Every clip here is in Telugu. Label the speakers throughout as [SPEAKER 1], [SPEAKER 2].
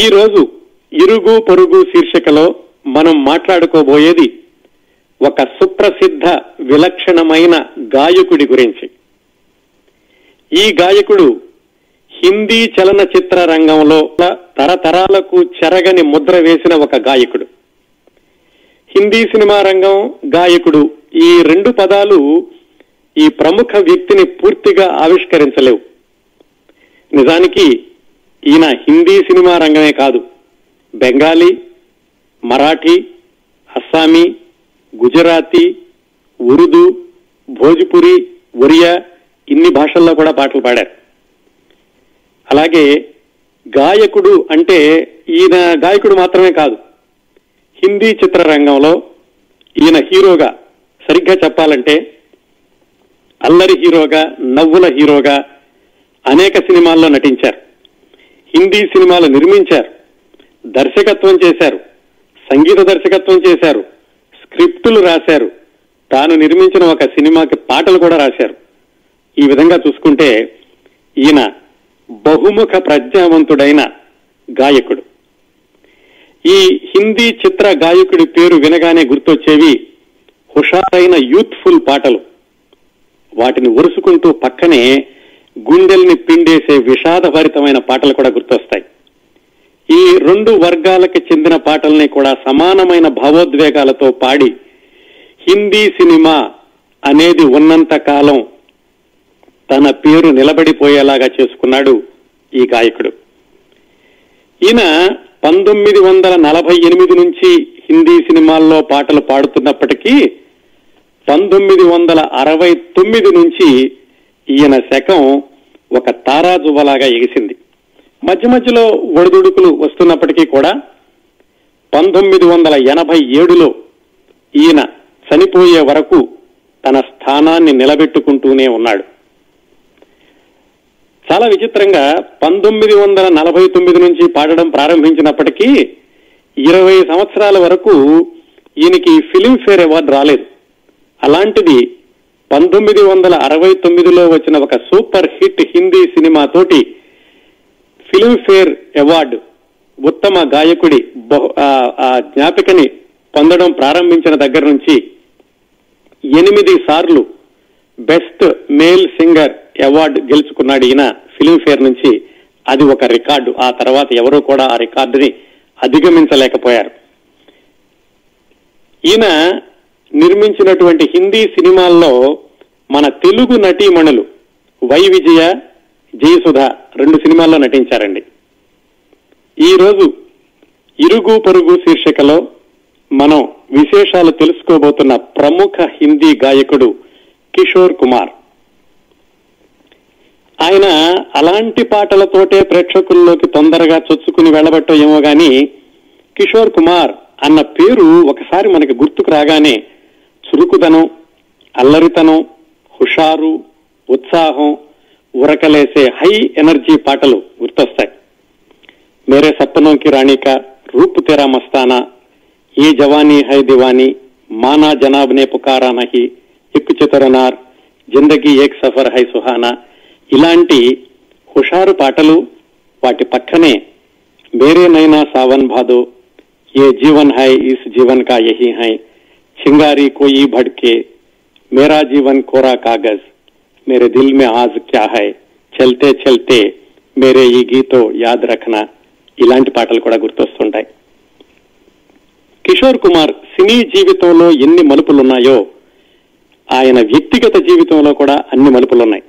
[SPEAKER 1] ఈ రోజు ఇరుగు పొరుగు శీర్షికలో మనం మాట్లాడుకోబోయేది ఒక సుప్రసిద్ధ విలక్షణమైన గాయకుడి గురించి. ఈ గాయకుడు హిందీ చలనచిత్ర రంగంలో తరతరాలకు చెరగని ముద్ర వేసిన ఒక గాయకుడు. హిందీ సినిమా రంగం గాయకుడు ఈ రెండు పదాలు ఈ ప్రముఖ వ్యక్తిని పూర్తిగా ఆవిష్కరించలేవు. నిజానికి ఈయన హిందీ సినిమా రంగమే కాదు. బెంగాలీ మరాఠీ అస్సామీ గుజరాతీ ఉర్దూ భోజ్పురి ఒరియా ఇన్ని భాషల్లో కూడా పాటలు పాడారు. అలాగే గాయకుడు అంటే ఈయన గాయకుడు మాత్రమే కాదు. హిందీ చిత్రరంగంలో ఈయన హీరోగా సరిగ్గా చెప్పాలంటే అల్లరి హీరోగా నవ్వుల హీరోగా అనేక సినిమాల్లో నటించారు. హిందీ సినిమాలు నిర్మించారు. దర్శకత్వం చేశారు. సంగీత దర్శకత్వం చేశారు. స్క్రిప్టులు రాశారు. తాను నిర్మించిన ఒక సినిమాకి పాటలు కూడా రాశారు. ఈ విధంగా చూసుకుంటే ఈయన బహుముఖ ప్రజ్ఞావంతుడైన గాయకుడు. ఈ హిందీ చిత్ర గాయకుడి పేరు వినగానే గుర్తొచ్చేవి హుషారైన యూత్ఫుల్ పాటలు. వాటిని ఒరుసుకుంటూ పక్కనే గుండెల్ని పిండేసే విషాదభరితమైన పాటలు కూడా గుర్తొస్తాయి. ఈ రెండు వర్గాలకు చెందిన పాటల్ని కూడా సమానమైన భావోద్వేగాలతో పాడి హిందీ సినిమా అనేది ఉన్నంత కాలం తన పేరు నిలబడిపోయేలాగా చేసుకున్నాడు ఈ గాయకుడు. ఈయన పంతొమ్మిది వందల నలభై ఎనిమిది నుంచి హిందీ సినిమాల్లో పాటలు పాడుతున్నప్పటికీ పంతొమ్మిది వందల అరవై తొమ్మిది నుంచి ఈయన శకం ఒక తారాజువలాగా ఎగిసింది. మధ్య మధ్యలో ఒడిదుడుకులు వస్తున్నప్పటికీ కూడా పంతొమ్మిది వందల ఎనభై ఏడులో ఈయన చనిపోయే వరకు తన స్థానాన్ని నిలబెట్టుకుంటూనే ఉన్నాడు. చాలా విచిత్రంగా పంతొమ్మిది వందల నలభై తొమ్మిది నుంచి పాడడం ప్రారంభించినప్పటికీ ఇరవై సంవత్సరాల వరకు ఈయనకి ఫిలింఫేర్ అవార్డు రాలేదు. అలాంటిది పంతొమ్మిది వందల అరవై తొమ్మిదిలో వచ్చిన ఒక సూపర్ హిట్ హిందీ సినిమా తోటి ఫిలింఫేర్ అవార్డు ఉత్తమ గాయకుడి బహు ఆ జ్ఞాపికని పొందడం ప్రారంభించిన దగ్గర నుంచి ఎనిమిది సార్లు బెస్ట్ మేల్ సింగర్ అవార్డు గెలుచుకున్నాడు ఈయన ఫిల్మ్ఫేర్ నుంచి. అది ఒక రికార్డు. ఆ తర్వాత ఎవరూ కూడా ఆ రికార్డుని అధిగమించలేకపోయారు. ఈయన నిర్మించినటువంటి హిందీ సినిమాల్లో మన తెలుగు నటీమణులు వై విజయ జయసుధ రెండు సినిమాల్లో నటించారండి. ఈ రోజు ఇరుగు పొరుగు శీర్షికలో మనం విశేషాలు తెలుసుకోబోతున్న ప్రముఖ హిందీ గాయకుడు కిషోర్ కుమార్. ఆయన అలాంటి పాటలతోటే ప్రేక్షకుల్లోకి తొందరగా చొచ్చుకుని వెళ్ళబట్టో ఏమో గాని కిషోర్ కుమార్ అన్న పేరు ఒకసారి మనకి గుర్తుకు రాగానే చురుకుదనం అల్లరితనం హుషారు ఉత్సాహం ఉరకలేసే హై ఎనర్జీ పాటలు గుర్తొస్తాయి. మేరే సప్పనోకి రాణిక రూప్ తెరా మస్తానా ఏ జవానీ హై దివానీ మానా జనాబ్ నే పుకారా నహి ఇక్కు చితరనార్ జిందగీ ఏక్ సఫర్ హై సుహానా. ఇలాంటి హుషారు పాటలు వాటి పక్కనే మేరే నైనా సావన్ భాదో ఏ జీవన్ హై ఇస్ జీవన్ కా యహీ హై చింగారీ కోయి భడ్కే మేరా జీవన్ కోరా కాగజ్ మేరే దిల్ మే ఆజ్ క్యా హై చల్తే చల్తే మేరే ఈ గీతో యాద్ రఖనా ఇలాంటి పాటలు కూడా గుర్తొస్తుంటాయి కిషోర్ కుమార్ సినీ జీవితంలో ఎన్ని మలుపులున్నాయో ఆయన వ్యక్తిగత జీవితంలో కూడా అన్ని మలుపులున్నాయి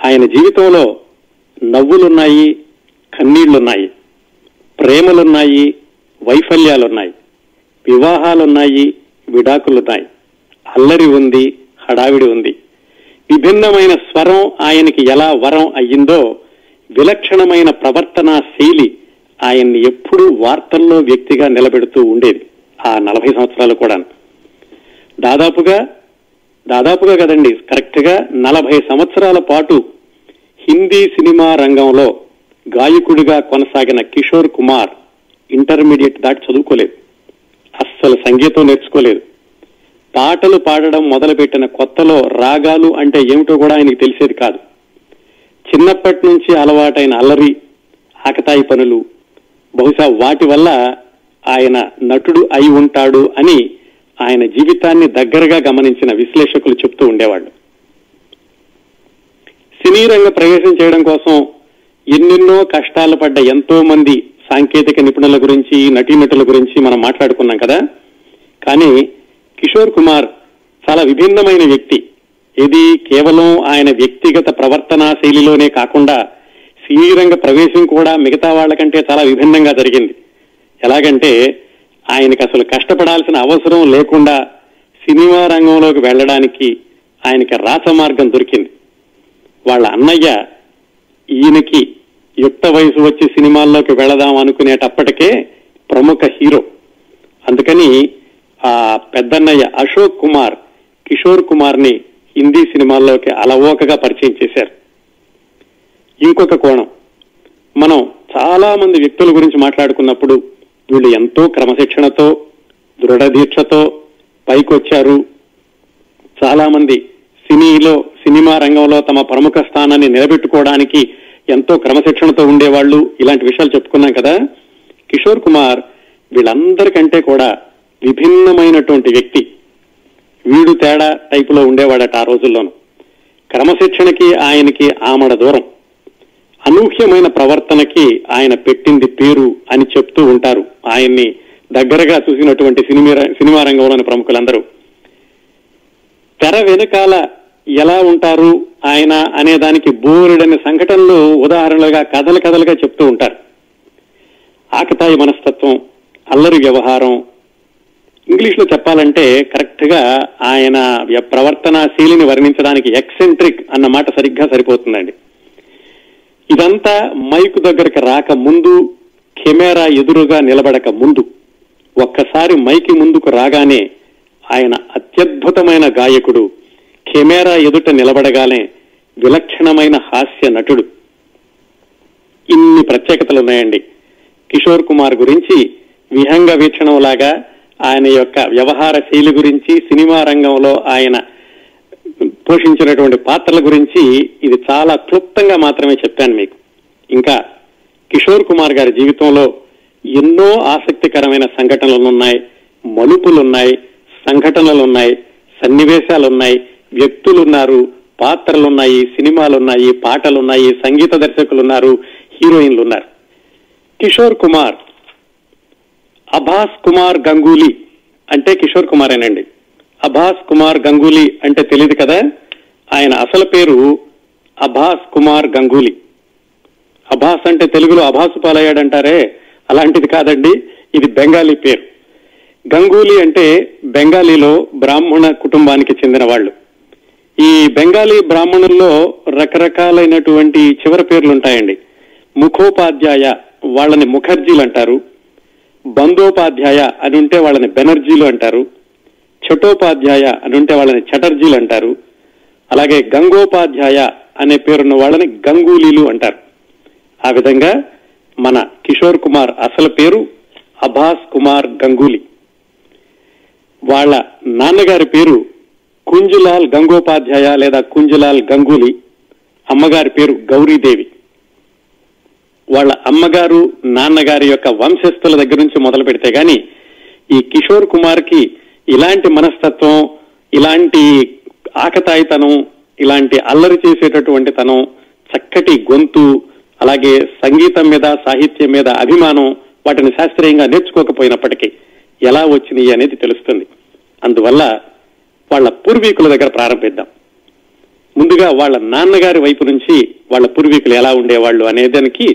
[SPEAKER 1] ఆయన జీవితంలో నవ్వులున్నాయి కన్నీళ్ళున్నాయి ప్రేమలున్నాయి వైఫల్యాలున్నాయి వివాహాలున్నాయి విడాకులున్నాయి అల్లరి ఉంది హడావిడి ఉంది. విభిన్నమైన స్వరం ఆయనకి ఎలా వరం అయ్యిందో విలక్షణమైన ప్రవర్తనా శైలి ఆయన్ని ఎప్పుడూ వార్తల్లో వ్యక్తిగా నిలబెడుతూ ఉండేది ఆ నలభై సంవత్సరాలు కూడా దాదాపుగా దాదాపుగా కదండి కరెక్ట్గా నలభై సంవత్సరాల పాటు హిందీ సినిమా రంగంలో గాయకుడిగా కొనసాగిన కిషోర్ కుమార్ ఇంటర్మీడియట్ దాటి చదువుకోలేదు. అస్సలు సంగీతం నేర్చుకోలేదు. పాటలు పాడడం మొదలుపెట్టిన కొత్తలో రాగాలు అంటే ఏమిటో కూడా ఆయనకు తెలిసేది కాదు. చిన్నప్పటి నుంచి అలవాటైన అల్లరి ఆకతాయి పనులు బహుశా వాటి వల్ల ఆయన నటుడు అయి ఉంటాడు అని ఆయన జీవితాన్ని దగ్గరగా గమనించిన విశ్లేషకులు చెప్తూ ఉండేవాళ్ళు. సినీ రంగ ప్రవేశం చేయడం కోసం ఎన్నెన్నో కష్టాలు పడ్డ ఎంతో మంది సాంకేతిక నిపుణుల గురించి నటీనటుల గురించి మనం మాట్లాడుకున్నాం కదా. కానీ కిషోర్ కుమార్ చాలా విభిన్నమైన వ్యక్తి. ఇది కేవలం ఆయన వ్యక్తిగత ప్రవర్తనా శైలిలోనే కాకుండా సినీ రంగ ప్రవేశం కూడా మిగతా వాళ్ళకంటే చాలా విభిన్నంగా జరిగింది. ఎలాగంటే ఆయనకు అసలు కష్టపడాల్సిన అవసరం లేకుండా సినిమా రంగంలోకి వెళ్ళడానికి ఆయనకి రాచమార్గం దొరికింది. వాళ్ళ అన్నయ్య ఈయనకి యుక్త వయసు వచ్చి సినిమాల్లోకి వెళదాం అనుకునేటప్పటికే ప్రముఖ హీరో. అందుకని ఆ పెద్దన్నయ్య అశోక్ కుమార్ కిషోర్ కుమార్ని హిందీ సినిమాల్లోకి అలవోకగా పరిచయం చేశారు. ఇంకొక కోణం. మనం చాలా మంది వ్యక్తుల గురించి మాట్లాడుకున్నప్పుడు వీళ్ళు ఎంతో క్రమశిక్షణతో దృఢదీక్షతో పైకొచ్చారు. చాలా మంది సినీలో సినిమా రంగంలో తమ ప్రముఖ స్థానాన్ని నిలబెట్టుకోవడానికి ఎంతో క్రమశిక్షణతో ఉండేవాళ్ళు ఇలాంటి విషయాలు చెప్పుకున్నాం కదా. కిషోర్ కుమార్ వీళ్ళందరికంటే కూడా విభిన్నమైనటువంటి వ్యక్తి. వీడు తేడా టైపులో ఉండేవాడట ఆ రోజుల్లోనూ. క్రమశిక్షణకి ఆయనకి ఆమడ దూరం. అనూహ్యమైన ప్రవర్తనకి ఆయన పెట్టింది పేరు అని చెప్తూ ఉంటారు ఆయన్ని దగ్గరగా చూసినటువంటి సినిమా సినిమా రంగంలోని ప్రముఖులందరూ. తెర వెనకాల ఎలా ఉంటారు? ఆయన అనే దానికి బోరుడని సంఘటనలు ఉదాహరణలుగా కథలు కథలుగా చెప్తూ ఉంటారు. ఆకతాయి మనస్తత్వం అల్లరి వ్యవహారం. ఇంగ్లీష్లో చెప్పాలంటే కరెక్ట్గా ఆయన ప్రవర్తనాశీలిని వర్ణించడానికి ఎక్సెంట్రిక్ అన్న మాట సరిగ్గా సరిపోతుందండి. ఇదంతా మైక్ దగ్గరకు రాక ముందు కెమెరా ఎదురుగా నిలబడక ముందు ఒక్కసారి మైకి ముందుకు రాగానే ఆయన అత్యద్భుతమైన గాయకుడు కెమెరా ఎదుట నిలబడగానే విలక్షణమైన హాస్య నటుడు. ఇన్ని ప్రత్యేకతలు ఉన్నాయండి కిషోర్ కుమార్ గురించి విహంగ వీక్షణంలాగా ఆయన యొక్క వ్యవహార శైలి గురించి సినిమా రంగంలో ఆయన పోషించినటువంటి పాత్రల గురించి ఇది చాలా క్లుప్తంగా మాత్రమే చెప్పాను మీకు. ఇంకా కిషోర్ కుమార్ గారి జీవితంలో ఎన్నో ఆసక్తికరమైన సంఘటనలు ఉన్నాయి మలుపులున్నాయి సంఘటనలున్నాయి సన్నివేశాలున్నాయి వ్యక్తులున్నారు పాత్రలున్నాయి సినిమాలున్నాయి పాటలున్నాయి సంగీత దర్శకులున్నారు హీరోయిన్లు ఉన్నారు కిషోర్ కుమార్ అభాస్ కుమార్ గంగూలీ అంటే కిషోర్ కుమార్ అనండి అభాస్ కుమార్ గంగూలీ అంటే తెలియదు కదా? ఆయన అసలు పేరు అభాస్ కుమార్ గంగూలీ. అభాస్ అంటే తెలుగులో అభాసు పాలయ్యాడంటారే? అలాంటిది కాదండి ఇది బెంగాలీ పేరు. గంగూలీ అంటే బెంగాలీలో బ్రాహ్మణ కుటుంబానికి చెందిన వాళ్ళు. ఈ బెంగాలీ బ్రాహ్మణుల్లో రకరకాలైనటువంటి చివరి పేర్లు ఉంటాయండి ముఖోపాధ్యాయ వాళ్ళని ముఖర్జీలు అంటారు. బందోపాధ్యాయ అని ఉంటే వాళ్ళని బెనర్జీలు అంటారు. చటోపాధ్యాయ అని ఉంటే వాళ్ళని చటర్జీలు అంటారు. అలాగే గంగోపాధ్యాయ అనే పేరున్న వాళ్ళని గంగూలీలు అంటారు. ఆ విధంగా మన కిషోర్ కుమార్ అసలు పేరు అభాస్ కుమార్ గంగూలీ. వాళ్ళ నాన్నగారి పేరు కుంజులాల్ గంగోపాధ్యాయ లేదా కుంజులాల్ గంగూలీ అమ్మగారి పేరు గౌరీదేవి. వాళ్ళ అమ్మగారు నాన్నగారి యొక్క వంశస్థుల దగ్గర నుంచి మొదలు పెడితే గాని ఈ కిషోర్ కుమార్కి ఇలాంటి మనస్తత్వం ఇలాంటి ఆకతాయితనం ఇలాంటి అల్లరి చేసేటటువంటి తనం చక్కటి గొంతు అలాగే సంగీతం మీద సాహిత్యం మీద అభిమానం వాటిని శాస్త్రీయంగా నేర్చుకోకపోయినప్పటికీ ఎలా వచ్చినాయి అనేది తెలుస్తుంది. అందువల్ల వాళ్ళ పూర్వీకుల దగ్గర ప్రారంభిద్దాం. ముందుగా వాళ్ళ నాన్నగారి వైపు నుంచి వాళ్ళ పూర్వీకులు ఎలా ఉండేవాళ్ళు అనేదానికి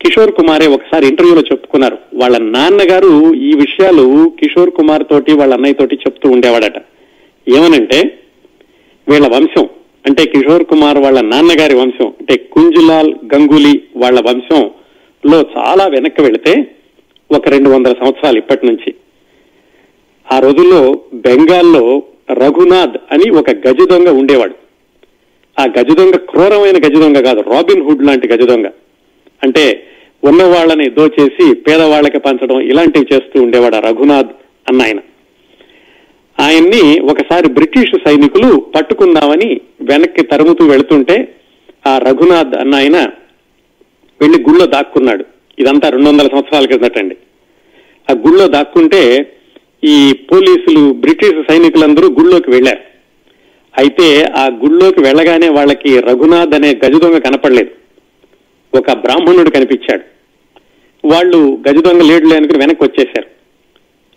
[SPEAKER 1] కిషోర్ కుమారే ఒకసారి ఇంటర్వ్యూలో చెప్పుకున్నారు. వాళ్ళ నాన్నగారు ఈ విషయాలు కిషోర్ కుమార్ తోటి వాళ్ళ అన్నయ్య తోటి చెప్తూ ఉండేవాడట. ఏమనంటే వీళ్ళ వంశం అంటే కిషోర్ కుమార్ వాళ్ళ నాన్నగారి వంశం అంటే కుంజులాల్ గంగూలీ వాళ్ళ వంశం లో చాలా వెనక్కి వెళితే ఒక రెండు వందల సంవత్సరాలు ఇప్పటి నుంచి. ఆ రోజుల్లో బెంగాల్లో రఘునాథ్ అని ఒక గజ దొంగ ఉండేవాడు. ఆ గజ దొంగ క్రూరమైన గజ దొంగ కాదు రాబిన్ హుడ్ లాంటి గజ దొంగ. అంటే ఉన్న వాళ్ళని దోచేసి పేదవాళ్ళకి పంచడం ఇలాంటివి చేస్తూ ఉండేవాడు ఆ రఘునాథ్ అన్న ఆయన. ఆయన్ని ఒకసారి బ్రిటిష్ సైనికులు పట్టుకుందామని వెనక్కి తరుముతూ వెళుతుంటే ఆ రఘునాథ్ అన్న ఆయన వెళ్ళి గుళ్ళో దాక్కున్నాడు. ఇదంతా రెండు వందల సంవత్సరాల కిందటండి ఆ గుళ్ళో దాక్కుంటే ఈ పోలీసులు బ్రిటిష్ సైనికులందరూ గుళ్ళోకి వెళ్ళారు. అయితే ఆ గుళ్ళోకి వెళ్ళగానే వాళ్ళకి రఘునాథ్ అనే గజదొంగ కనపడలేదు. ఒక బ్రాహ్మణుడు కనిపించాడు. వాళ్ళు గజదొంగ లేడు లేనుకుని వెనక్కి వచ్చేశారు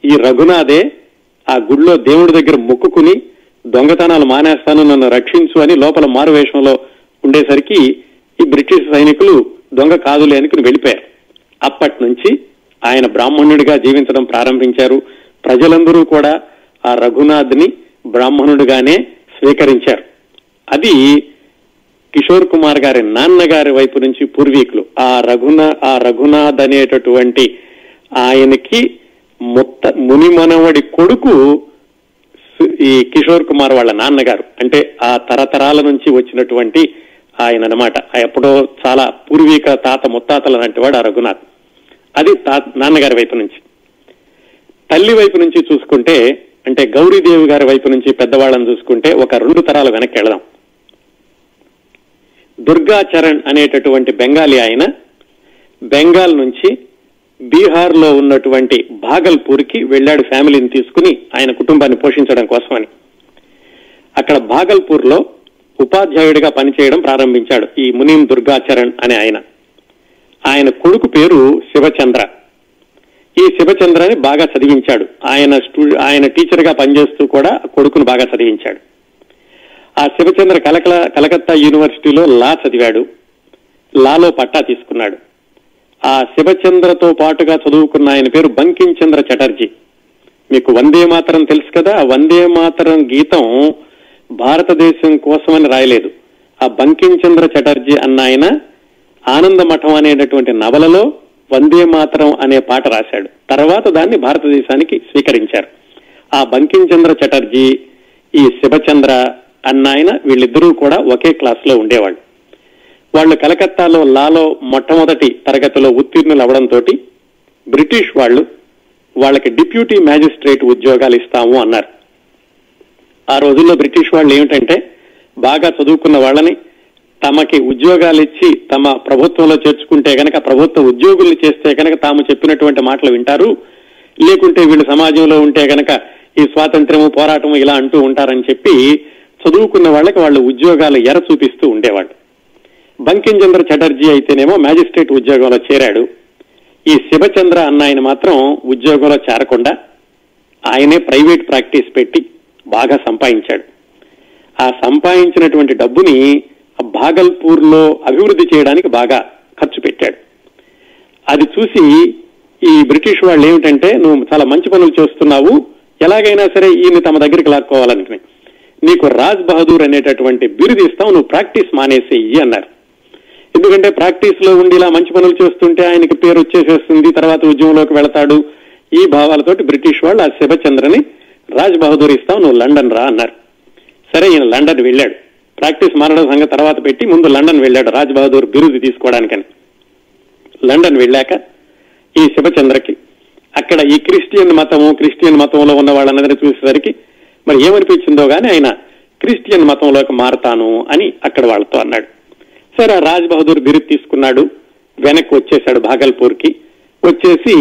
[SPEAKER 1] ఈ రఘునాథే ఆ గుళ్ళో దేవుడి దగ్గర మొక్కుకుని దొంగతనాలు మానేస్తాను నన్ను రక్షించు అని లోపల మారువేషంలో ఉండేసరికి ఈ బ్రిటిష్ సైనికులు దొంగ కాదులే అనుకుని వెళ్ళిపోయారు. అప్పటి నుంచి ఆయన బ్రాహ్మణుడిగా జీవించడం ప్రారంభించారు. ప్రజలందరూ కూడా ఆ రఘునాథ్ని బ్రాహ్మణుడిగానే స్వీకరించారు. అది కిషోర్ కుమార్ గారి నాన్నగారి వైపు నుంచి పూర్వీకులు. ఆ రఘునా ఆ రఘునాథ్ అనేటటువంటి ఆయనకి ముత్త ముని మనవడి కొడుకు ఈ కిషోర్ కుమార్ వాళ్ళ నాన్నగారు. అంటే ఆ తరతరాల నుంచి వచ్చినటువంటి ఆయన అనమాట ఎప్పుడో చాలా పూర్వీక తాత ముత్తాతలు లాంటి వాడు ఆ రఘునాథ్. అది తా నాన్నగారి వైపు నుంచి. తల్లి వైపు నుంచి చూసుకుంటే అంటే గౌరీదేవి గారి వైపు నుంచి పెద్దవాళ్ళని చూసుకుంటే ఒక రెండు తరాలు వెనక్కి వెళదాం. దుర్గా చరణ్ అనేటటువంటి బెంగాలీ ఆయన బెంగాల్ నుంచి బీహార్లో ఉన్నటువంటి భాగల్పూర్కి వెళ్ళాడు ఫ్యామిలీని తీసుకుని ఆయన కుటుంబాన్ని పోషించడం కోసమని. అక్కడ భాగల్పూర్లో ఉపాధ్యాయుడిగా పనిచేయడం ప్రారంభించాడు ఈ మునీం దుర్గాచరణ్ అనే ఆయన. ఆయన కొడుకు పేరు శివచంద్ర. ఈ శివచంద్రని బాగా చదివించాడు. ఆయన ఆయన టీచర్గా పనిచేస్తూ కూడా కొడుకును బాగా చదివించాడు. ఆ శివచంద్ర కలకల కలకత్తా యూనివర్సిటీలో లా చదివాడు. లాలో పట్టా తీసుకున్నాడు. ఆ శివచంద్రతో పాటుగా చదువుకున్న ఆయన పేరు బంకిం చంద్ర చటర్జీ. మీకు వందే మాతరం తెలుసు కదా? ఆ వందే మాతరం గీతం భారతదేశం కోసమని రాయలేదు. ఆ బంకిం చంద్ర చటర్జీ అన్న ఆయన ఆనంద మఠం అనేటటువంటి నవలలో వందే మాతరం అనే పాట రాశాడు. తర్వాత దాన్ని భారతదేశానికి స్వీకరించారు. ఆ బంకించంద్ర చటర్జీ ఈ శివచంద్ర అన్న ఆయన వీళ్ళిద్దరూ కూడా ఒకే క్లాస్లో ఉండేవాళ్ళు. వాళ్ళు కలకత్తాలో లాలో మొట్టమొదటి తరగతిలో ఉత్తీర్ణులు అవడంతో బ్రిటిష్ వాళ్ళు వాళ్ళకి డిప్యూటీ మ్యాజిస్ట్రేట్ ఉద్యోగాలు ఇస్తాము అన్నారు. ఆ రోజుల్లో బ్రిటిష్ వాళ్ళు ఏమిటంటే బాగా చదువుకున్న వాళ్ళని తమకి ఉద్యోగాలు ఇచ్చి తమ ప్రభుత్వంలో చేర్చుకుంటే గనక ప్రభుత్వ ఉద్యోగుల్ని చేస్తే గనక తాము చెప్పినటువంటి మాటలు వింటారు. లేకుంటే వీళ్ళు సమాజంలో ఉంటే గనక ఈ స్వాతంత్ర్యము పోరాటము ఇలా అంటూ ఉంటారని చెప్పి చదువుకున్న వాళ్ళకి వాళ్ళు ఉద్యోగాలు ఎర చూపిస్తూ ఉండేవాళ్ళు. బంకించంద్ర చటర్జీ అయితేనేమో మ్యాజిస్ట్రేట్ ఉద్యోగంలో చేరాడు. ఈ శివచంద్ర అన్న ఆయన మాత్రం ఉద్యోగంలో చేరకుండా ఆయనే ప్రైవేట్ ప్రాక్టీస్ పెట్టి బాగా సంపాదించాడు. ఆ సంపాదించినటువంటి డబ్బుని భాగల్పూర్లో అభివృద్ధి చేయడానికి బాగా ఖర్చు పెట్టాడు. అది చూసి ఈ బ్రిటిష్ వాళ్ళు ఏమిటంటే నువ్వు చాలా మంచి పనులు చేస్తున్నావు. ఎలాగైనా సరే ఈయన తమ దగ్గరికి లాక్కోవాలనుకుని. నీకు రాజ్ బహదూర్ అనేటటువంటి బిరుది ఇస్తావు నువ్వు ప్రాక్టీస్ మానేసేయి అన్నారు. ఎందుకంటే ప్రాక్టీస్లో ఉండి ఇలా మంచి పనులు చేస్తుంటే ఆయనకి పేరు వచ్చేసేస్తుంది తర్వాత ఉద్యమంలోకి వెళతాడు. ఈ భావాలతోటి బ్రిటిష్ వాళ్ళు ఆ శివచంద్రని రాజ్ బహదూర్ ఇస్తావు నువ్వు లండన్ రా అన్నారు. సరే ఈయన లండన్ వెళ్ళాడు. ప్రాక్టీస్ మారడం సంగతి తర్వాత పెట్టి ముందు లండన్ వెళ్ళాడు రాజ్ బహదూర్ బిరుదు తీసుకోవడానికని. లండన్ వెళ్ళాక ఈ శివచంద్రకి అక్కడ ఈ క్రిస్టియన్ మతము క్రిస్టియన్ మతంలో ఉన్న వాళ్ళందరినీ చూసేసరికి మరి ఏమనిపించిందో కానీ ఆయన క్రిస్టియన్ మతంలోకి మారతాను అని అక్కడ వాళ్ళతో అన్నాడు. సరే రాజ్ బహదూర్ బిరుదు తీసుకున్నాడు వెనక్కి వచ్చేశాడు భాగల్పూర్కి వచ్చేసి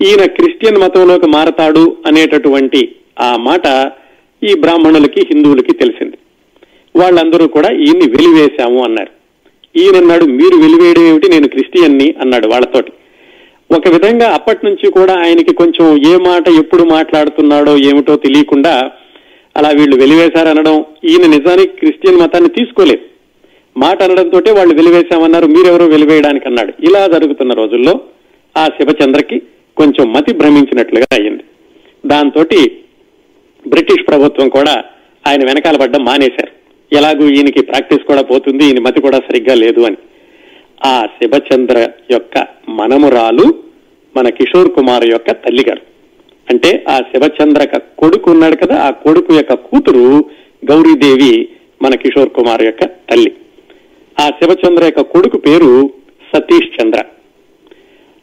[SPEAKER 1] ఈయన క్రిస్టియన్ మతంలోకి మారతాడు అనేటటువంటి ఆ మాట ఈ బ్రాహ్మణులకి హిందువులకి తెలిసింది. వాళ్ళందరూ కూడా ఈయన్ని వెలివేశాము అన్నారు. ఈయనన్నాడు మీరు వెలివేయడం ఏమిటి? నేను క్రిస్టియన్ని అన్నాడు వాళ్ళతోటి. ఒక విధంగా అప్పటి నుంచి కూడా ఆయనకి కొంచెం ఏ మాట ఎప్పుడు మాట్లాడుతున్నాడో ఏమిటో తెలియకుండా అలా వీళ్ళు వెలివేశారనడం ఈయన నిజానికి క్రిస్టియన్ మతాన్ని తీసుకోలేదు. మాట అనడంతో వాళ్ళు వెలివేశామన్నారు మీరెవరో వెలివేయడానికి అన్నాడు. ఇలా జరుగుతున్న రోజుల్లో ఆ శివచంద్రకి కొంచెం మతి భ్రమించినట్లుగా అయింది. దాంతో బ్రిటిష్ ప్రభుత్వం కూడా ఆయన వెనకాల పడ్డం మానేశారు. ఎలాగూ ఈయనకి ప్రాక్టీస్ కూడా పోతుంది ఈయన మతి కూడా సరిగ్గా లేదు అని. ఆ శివచంద్ర యొక్క మనమురాలు మన కిషోర్ కుమార్ యొక్క తల్లిగారు. అంటే ఆ శివచంద్ర కొడుకు ఉన్నాడు కదా ఆ కొడుకు యొక్క కూతురు గౌరీదేవి మన కిషోర్ కుమార్ యొక్క తల్లి. ఆ శివచంద్ర యొక్క కొడుకు పేరు సతీష్ చంద్ర.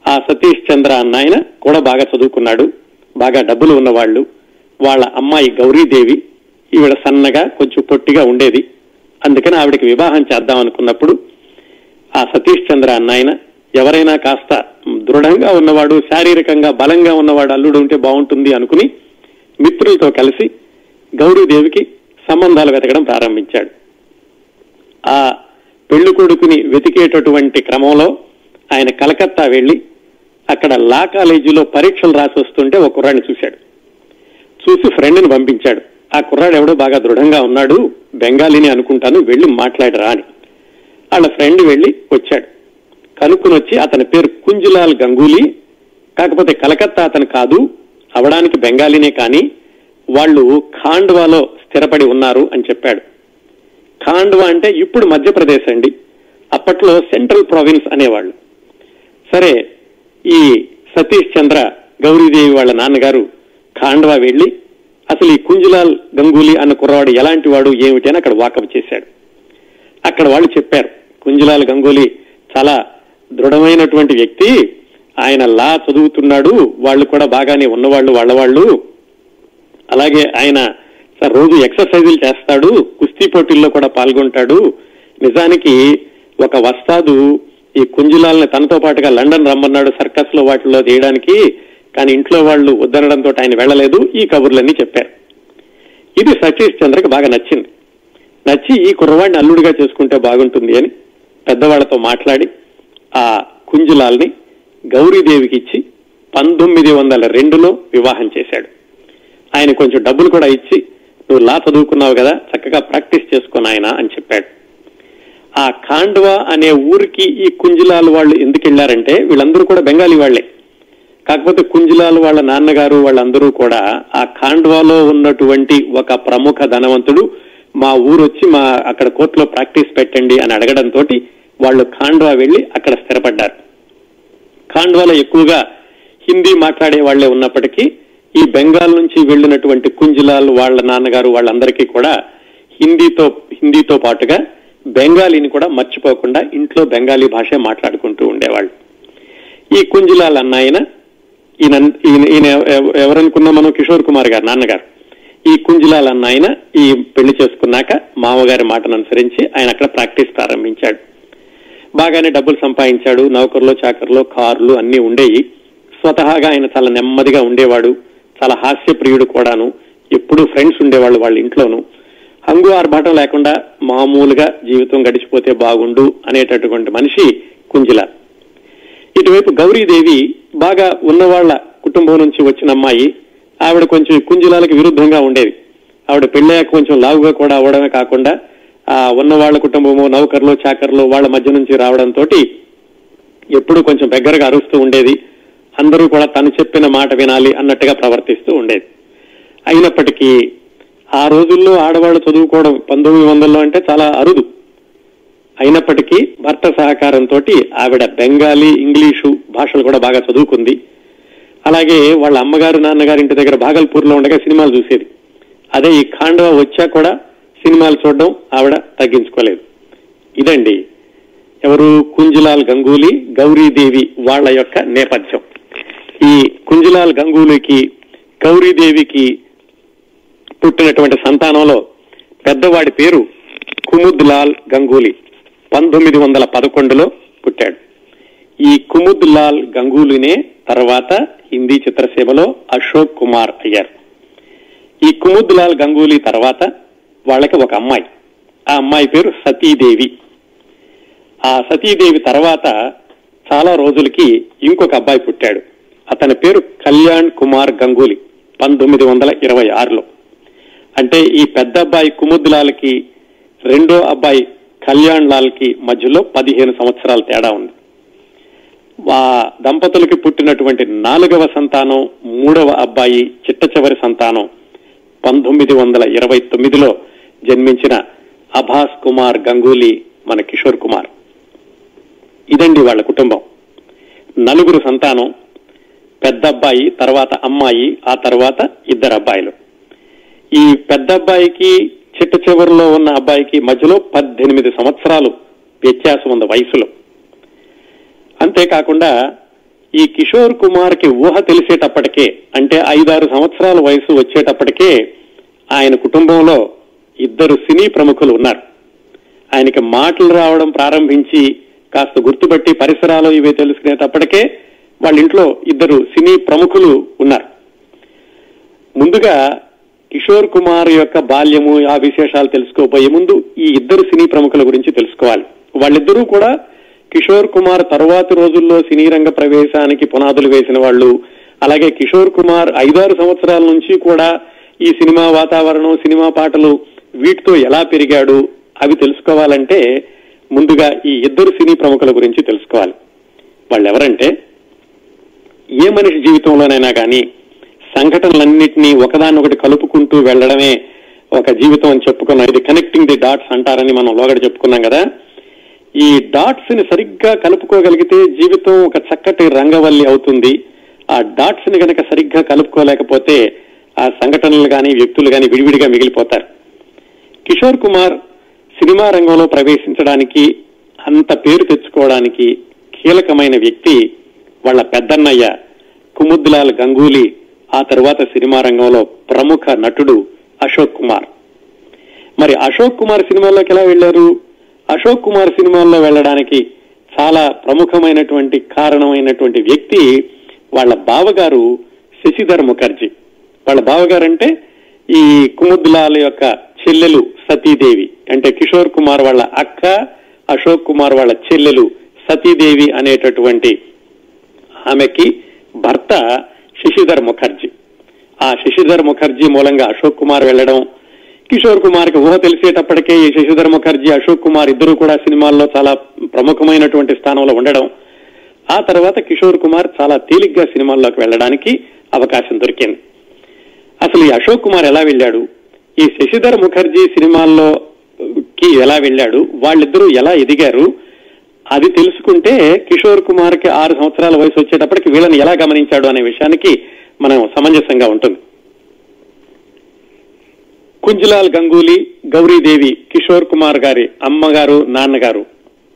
[SPEAKER 1] ఆ సతీష్ చంద్ర అన్న ఆయన కూడా బాగా చదువుకున్నాడు బాగా డబ్బులు ఉన్నవాళ్ళు. వాళ్ళ అమ్మాయి గౌరీదేవి ఈవిడ సన్నగా కొంచెం పొట్టిగా ఉండేది. అందుకని ఆవిడకి వివాహం చేద్దాం అనుకున్నప్పుడు ఆ సతీష్ చంద్ర అన్నాయన ఎవరైనా కాస్త దృఢంగా ఉన్నవాడు శారీరకంగా బలంగా ఉన్నవాడు అల్లుడు ఉంటే బాగుంటుంది అనుకుని మిత్రులతో కలిసి గౌరీదేవికి సంబంధాలు వెతకడం ప్రారంభించాడు. ఆ పెళ్ళి కొడుకుని వెతికేటటువంటి క్రమంలో ఆయన కలకత్తా వెళ్ళి అక్కడ లా కాలేజీలో పరీక్షలు రాసి వస్తుంటే ఒక కుర్రాన్ని చూశాడు. చూసి ఫ్రెండ్ని పంపించాడు. ఆ కుర్రాడు ఎవడో బాగా దృఢంగా ఉన్నాడు బెంగాలీని అనుకుంటాను వెళ్ళి మాట్లాడరా అని. వాళ్ళ ఫ్రెండ్ వెళ్ళి వచ్చాడు. కనుక్కుని వచ్చి అతని పేరు కుంజులాల్ గంగూలీ కాకపోతే కలకత్తా అతను కాదు అవడానికి బెంగాలీనే కానీ వాళ్ళు ఖాండ్వాలో స్థిరపడి ఉన్నారు అని చెప్పాడు. ఖాండ్వా అంటే ఇప్పుడు మధ్యప్రదేశ్ అండి అప్పట్లో సెంట్రల్ ప్రావిన్స్ అనేవాళ్ళు. సరే ఈ సతీష్ చంద్ర గౌరీదేవి వాళ్ళ నాన్నగారు ఖాండ్వా వెళ్ళి అసలు ఈ కుంజులాల్ గంగూలీ అన్న కుర్రవాడు ఎలాంటి వాడు ఏమిటి అని అక్కడ వాకప్ చేశాడు. అక్కడ వాళ్ళు చెప్పారు కుంజులాల్ గంగూలీ చాలా దృఢమైనటువంటి వ్యక్తి ఆయన లా చదువుతున్నాడు వాళ్ళు కూడా బాగానే ఉన్నవాళ్ళు వాళ్ళ వాళ్ళు అలాగే ఆయన సార్ రోజు ఎక్సర్సైజులు చేస్తాడు కుస్తీ పోటీల్లో కూడా పాల్గొంటాడు. నిజానికి ఒక వస్తాదు ఈ కుంజులాల్ని తనతో పాటుగా లండన్ రమ్మన్నాడు సర్కస్లో వాటిల్లో తీయడానికి. కానీ ఇంట్లో వాళ్ళు వద్దనడంతో ఆయన వెళ్ళలేదు ఈ కబుర్లన్నీ చెప్పారు. ఇది సతీష్ చంద్రకి బాగా నచ్చింది. నచ్చి ఈ కుర్రవాడిని అల్లుడిగా చేసుకుంటే బాగుంటుంది అని పెద్దవాళ్ళతో మాట్లాడి ఆ కుంజులాల్ని గౌరీదేవికి ఇచ్చి పంతొమ్మిది వందల రెండులో వివాహం చేశాడు. ఆయన కొంచెం డబ్బులు కూడా ఇచ్చి నువ్వు లా చదువుకున్నావు కదా చక్కగా ప్రాక్టీస్ చేసుకుని ఆయన అని చెప్పాడు. ఆ ఖాండ్వా అనే ఊరికి ఈ కుంజులాల్ వాళ్ళు ఎందుకు వెళ్ళారంటే వీళ్ళందరూ కూడా బెంగాలీ వాళ్ళే కాకపోతే కుంజిలాల్ వాళ్ళ నాన్నగారు వాళ్ళందరూ కూడా ఆ ఖాండ్వాలో ఉన్నటువంటి ఒక ప్రముఖ ధనవంతుడు. మా ఊరు వచ్చి మా అక్కడ కోర్టులో ప్రాక్టీస్ పెట్టండి అని అడగడంతో వాళ్ళు ఖాండ్వా వెళ్ళి అక్కడ స్థిరపడ్డారు. ఖాండ్వాలో ఎక్కువగా హిందీ మాట్లాడే వాళ్ళే ఉన్నప్పటికీ ఈ బెంగాల్ నుంచి వెళ్ళినటువంటి కుంజిలాల్ వాళ్ళ నాన్నగారు వాళ్ళందరికీ కూడా హిందీతో హిందీతో పాటుగా బెంగాలీని కూడా మర్చిపోకుండా ఇంట్లో బెంగాలీ భాష మాట్లాడుకుంటూ ఉండేవాళ్ళు. ఈ కుంజిలాల్ అన్నాయన ఈయన ఈయన ఈయన ఎవరనుకున్నా మనం? కిషోర్ కుమార్ గారు నాన్నగారు. ఈ కుంజిలాల్ అన్నాయన ఈ పెళ్ళి చేసుకున్నాక మామగారి మాటను అనుసరించి ఆయన అక్కడ ప్రాక్టీస్ ప్రారంభించాడు. బాగానే డబ్బులు సంపాదించాడు. నౌకర్లో చాకర్లో కార్లు అన్ని ఉండేవి స్వతహాగా ఆయన చాలా నెమ్మదిగా ఉండేవాడు. చాలా హాస్యప్రియుడు కూడాను. ఎప్పుడూ ఫ్రెండ్స్ ఉండేవాళ్ళు వాళ్ళ ఇంట్లోనూ. హంగు ఆర్భాటం లేకుండా మామూలుగా జీవితం గడిచిపోతే బాగుండు అనేటటువంటి మనిషి కుంజిల. ఇటువైపు గౌరీదేవి బాగా ఉన్నవాళ్ళ కుటుంబం నుంచి వచ్చిన అమ్మాయి ఆవిడ కొంచెం కుంజులాలకు విరుద్ధంగా ఉండేది. ఆవిడ పెళ్ళయ్యాక కొంచెం లావుగా కూడా అవడమే కాకుండా ఆ ఉన్న వాళ్ళ కుటుంబము నౌకర్లు చాకర్లు వాళ్ళ మధ్య నుంచి రావడంతో ఎప్పుడూ కొంచెం దగ్గరగా అరుస్తూ ఉండేది. అందరూ కూడా తను చెప్పిన మాట వినాలి అన్నట్టుగా ప్రవర్తిస్తూ ఉండేది. అయినప్పటికీ ఆ రోజుల్లో ఆడవాళ్ళు చదువుకోవడం పంతొమ్మిది వందల్లో అంటే చాలా అరుదు. అయినప్పటికీ భర్త సహకారంతో ఆవిడ బెంగాలీ ఇంగ్లీషు భాషలు కూడా బాగా చదువుకుంది. అలాగే వాళ్ళ అమ్మగారు నాన్నగారి ఇంటి దగ్గర భాగల్పూర్లో ఉండగా సినిమాలు చూసేది. అదే ఈ ఖాండవ వచ్చా కూడా సినిమాలు చూడడం ఆవిడ తగ్గించుకోలేదు. ఇదండి ఎవరు కుంజులాల్ గంగూలీ గౌరీదేవి వాళ్ళ యొక్క నేపథ్యం. ఈ కుంజులాల్ గంగూలీకి గౌరీదేవికి పుట్టినటువంటి సంతానంలో పెద్దవాడి పేరు కుముద్లాల్ గంగూలీ. పంతొమ్మిది వందల పదకొండులో పుట్టాడు. ఈ కుముద్ లాల్ గంగూలీనే తర్వాత హిందీ చిత్రసీమలో అశోక్ కుమార్ అయ్యారు. ఈ కుముద్ లాల్ గంగూలీ తర్వాత వాళ్ళకి ఒక అమ్మాయి. ఆ అమ్మాయి పేరు సతీదేవి. ఆ సతీదేవి తర్వాత చాలా రోజులకి ఇంకొక అబ్బాయి పుట్టాడు. అతని పేరు కళ్యాణ్ కుమార్ గంగూలీ పంతొమ్మిది వందల ఇరవై ఆరులో. అంటే ఈ పెద్ద అబ్బాయి కుముద్లాల్కి రెండో అబ్బాయి కళ్యాణ్ లాల్కి మధ్యలో పదిహేను సంవత్సరాల తేడా ఉంది. ఆ దంపతులకి పుట్టినటువంటి నాలుగవ సంతానం మూడవ అబ్బాయి చిట్ట చివరి సంతానం పంతొమ్మిది వందల ఇరవై తొమ్మిదిలో జన్మించిన అభాస్ కుమార్ గంగూలీ మన కిషోర్ కుమార్. ఇదండి వాళ్ళ కుటుంబం. నలుగురు సంతానం పెద్ద అబ్బాయి తర్వాత అమ్మాయి ఆ తర్వాత ఇద్దరు అబ్బాయిలు. ఈ పెద్ద అబ్బాయికి చిట్ట చివరిలో ఉన్న అబ్బాయికి మధ్యలో పద్దెనిమిది సంవత్సరాలు వ్యత్యాసం ఉంది వయసులో. అంతేకాకుండా ఈ కిషోర్ కుమార్కి ఊహ తెలిసేటప్పటికే అంటే ఐదారు సంవత్సరాల వయసు వచ్చేటప్పటికే ఆయన కుటుంబంలో ఇద్దరు సినీ ప్రముఖులు ఉన్నారు. ఆయనకి మాటలు రావడం ప్రారంభించి కాస్త గుర్తుపట్టి పరిసరాలు ఇవి తెలుసుకునేటప్పటికే వాళ్ళ ఇంట్లో ఇద్దరు సినీ ప్రముఖులు ఉన్నారు. ముందుగా కిషోర్ కుమార్ యొక్క బాల్యము ఆ విశేషాలు తెలుసుకోబోయే ముందు ఈ ఇద్దరు సినీ ప్రముఖుల గురించి తెలుసుకోవాలి. వాళ్ళిద్దరూ కూడా కిషోర్ కుమార్ తరువాతి రోజుల్లో సినీ రంగ ప్రవేశానికి పునాదులు వేసిన వాళ్ళు. అలాగే కిషోర్ కుమార్ ఐదారు సంవత్సరాల నుంచి కూడా ఈ సినిమా వాతావరణం సినిమా పాటలు వీటితో ఎలా పెరిగాడు అవి తెలుసుకోవాలంటే ముందుగా ఈ ఇద్దరు సినీ ప్రముఖుల గురించి తెలుసుకోవాలి. వాళ్ళు ఎవరంటే ఏ మనిషి జీవితంలోనైనా కానీ సంఘటనలన్నింటినీ ఒకదానొకటి కలుపుకుంటూ వెళ్ళడమే ఒక జీవితం అని చెప్పుకున్నాం. ఇది కనెక్టింగ్ ది డాట్స్ అంటారని మనం లోగడ చెప్పుకున్నాం కదా. ఈ డాట్స్ని సరిగ్గా కలుపుకోగలిగితే జీవితం ఒక చక్కటి రంగవల్లి అవుతుంది. ఆ డాట్స్ని కనుక సరిగ్గా కలుపుకోలేకపోతే ఆ సంఘటనలు కానీ వ్యక్తులు కానీ విడివిడిగా మిగిలిపోతారు. కిషోర్ కుమార్ సినిమా రంగంలో ప్రవేశించడానికి అంత పేరు తెచ్చుకోవడానికి కీలకమైన వ్యక్తి వాళ్ళ పెద్దన్నయ్య కుముద్లాల్ గంగూలీ. ఆ తర్వాత సినిమా రంగంలో ప్రముఖ నటుడు అశోక్ కుమార్. మరి అశోక్ కుమార్ సినిమాల్లోకి ఎలా వెళ్ళారు అశోక్ కుమార్ సినిమాల్లో వెళ్ళడానికి చాలా ప్రముఖమైనటువంటి కారణమైనటువంటి వ్యక్తి వాళ్ళ బావగారు శశిధర్ ముఖర్జీ. వాళ్ళ బావగారు అంటే ఈ కుముద్లాల యొక్క చెల్లెలు సతీదేవి. అంటే కిషోర్ కుమార్ వాళ్ళ అక్క అశోక్ కుమార్ వాళ్ళ చెల్లెలు సతీదేవి అనేటటువంటి ఆమెకి భర్త శశిధర్ ముఖర్జీ. ఆ శశిధర్ ముఖర్జీ మూలంగా అశోక్ కుమార్ వెళ్ళడం కిషోర్ కుమార్కి ఊహ తెలిసేటప్పటికే ఈ శశిధర్ ముఖర్జీ అశోక్ కుమార్ ఇద్దరు కూడా సినిమాల్లో చాలా ప్రముఖమైనటువంటి స్థానంలో ఉండడం. ఆ తర్వాత కిషోర్ కుమార్ చాలా తేలిగ్గా సినిమాల్లోకి వెళ్ళడానికి అవకాశం దొరికింది. అసలు ఈ అశోక్ కుమార్ ఎలా వెళ్ళాడు? ఈ శశిధర్ ముఖర్జీ సినిమాల్లో కి ఎలా వెళ్ళాడు? వాళ్ళిద్దరూ ఎలా ఎదిగారు? అది తెలుసుకుంటే కిషోర్ కుమార్కి ఆరు సంవత్సరాల వయసు వచ్చేటప్పటికి వీళ్ళని ఎలా గమనించాడు అనే విషయానికి మనం సమంజసంగా ఉంటుంది. కుంజలాల్ గంగూలీ గౌరీదేవి కిషోర్ కుమార్ గారి అమ్మగారు నాన్నగారు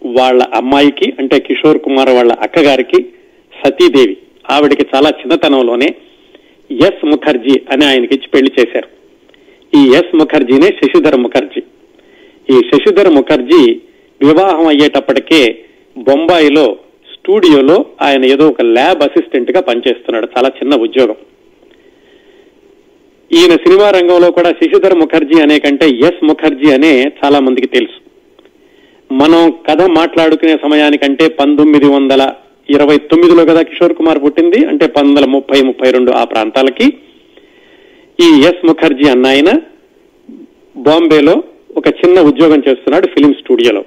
[SPEAKER 1] వాళ్ళ అమ్మాయికి అంటే కిషోర్ కుమార్ వాళ్ళ అక్కగారికి సతీదేవి. ఆవిడకి చాలా చిన్నతనంలోనే ఎస్ ముఖర్జీ అని ఆయనకి ఇచ్చి పెళ్ళి చేశారు. ఈ ఎస్ ముఖర్జీనే శశిధర్ ముఖర్జీ. ఈ శశిధర్ ముఖర్జీ వివాహం అయ్యేటప్పటికే బొంబాయిలో స్టూడియోలో ఆయన ఏదో ఒక ల్యాబ్ అసిస్టెంట్గా పనిచేస్తున్నాడు. చాలా చిన్న ఉద్యోగం. ఈయన సినిమా రంగంలో కూడా శశిధర్ ముఖర్జీ అనే కంటే ఎస్ ముఖర్జీ అనే చాలా మందికి తెలుసు. మనం కథ మాట్లాడుకునే సమయానికంటే పంతొమ్మిది వందల ఇరవై తొమ్మిదిలో కదా కిషోర్ కుమార్ పుట్టింది అంటే పంతొమ్మిది వందల ముప్పై ముప్పై రెండు ఆ ప్రాంతాలకి. ఈ ఎస్ ముఖర్జీ అన్న ఆయన బాంబేలో ఒక చిన్న ఉద్యోగం చేస్తున్నాడు ఫిలిం స్టూడియోలో.